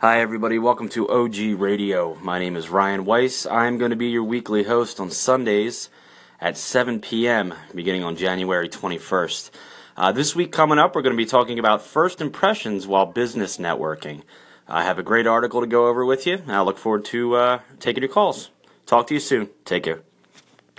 Hi, everybody. Welcome to OG Radio. My name is Ryan Weiss. I'm going to be your weekly host on Sundays at 7 p.m., beginning on January 21st. Uh, this week coming up, we're going to be talking about first impressions while business networking. I have a great article to go over with you, and I look forward to uh, taking your calls. Talk to you soon. Take care.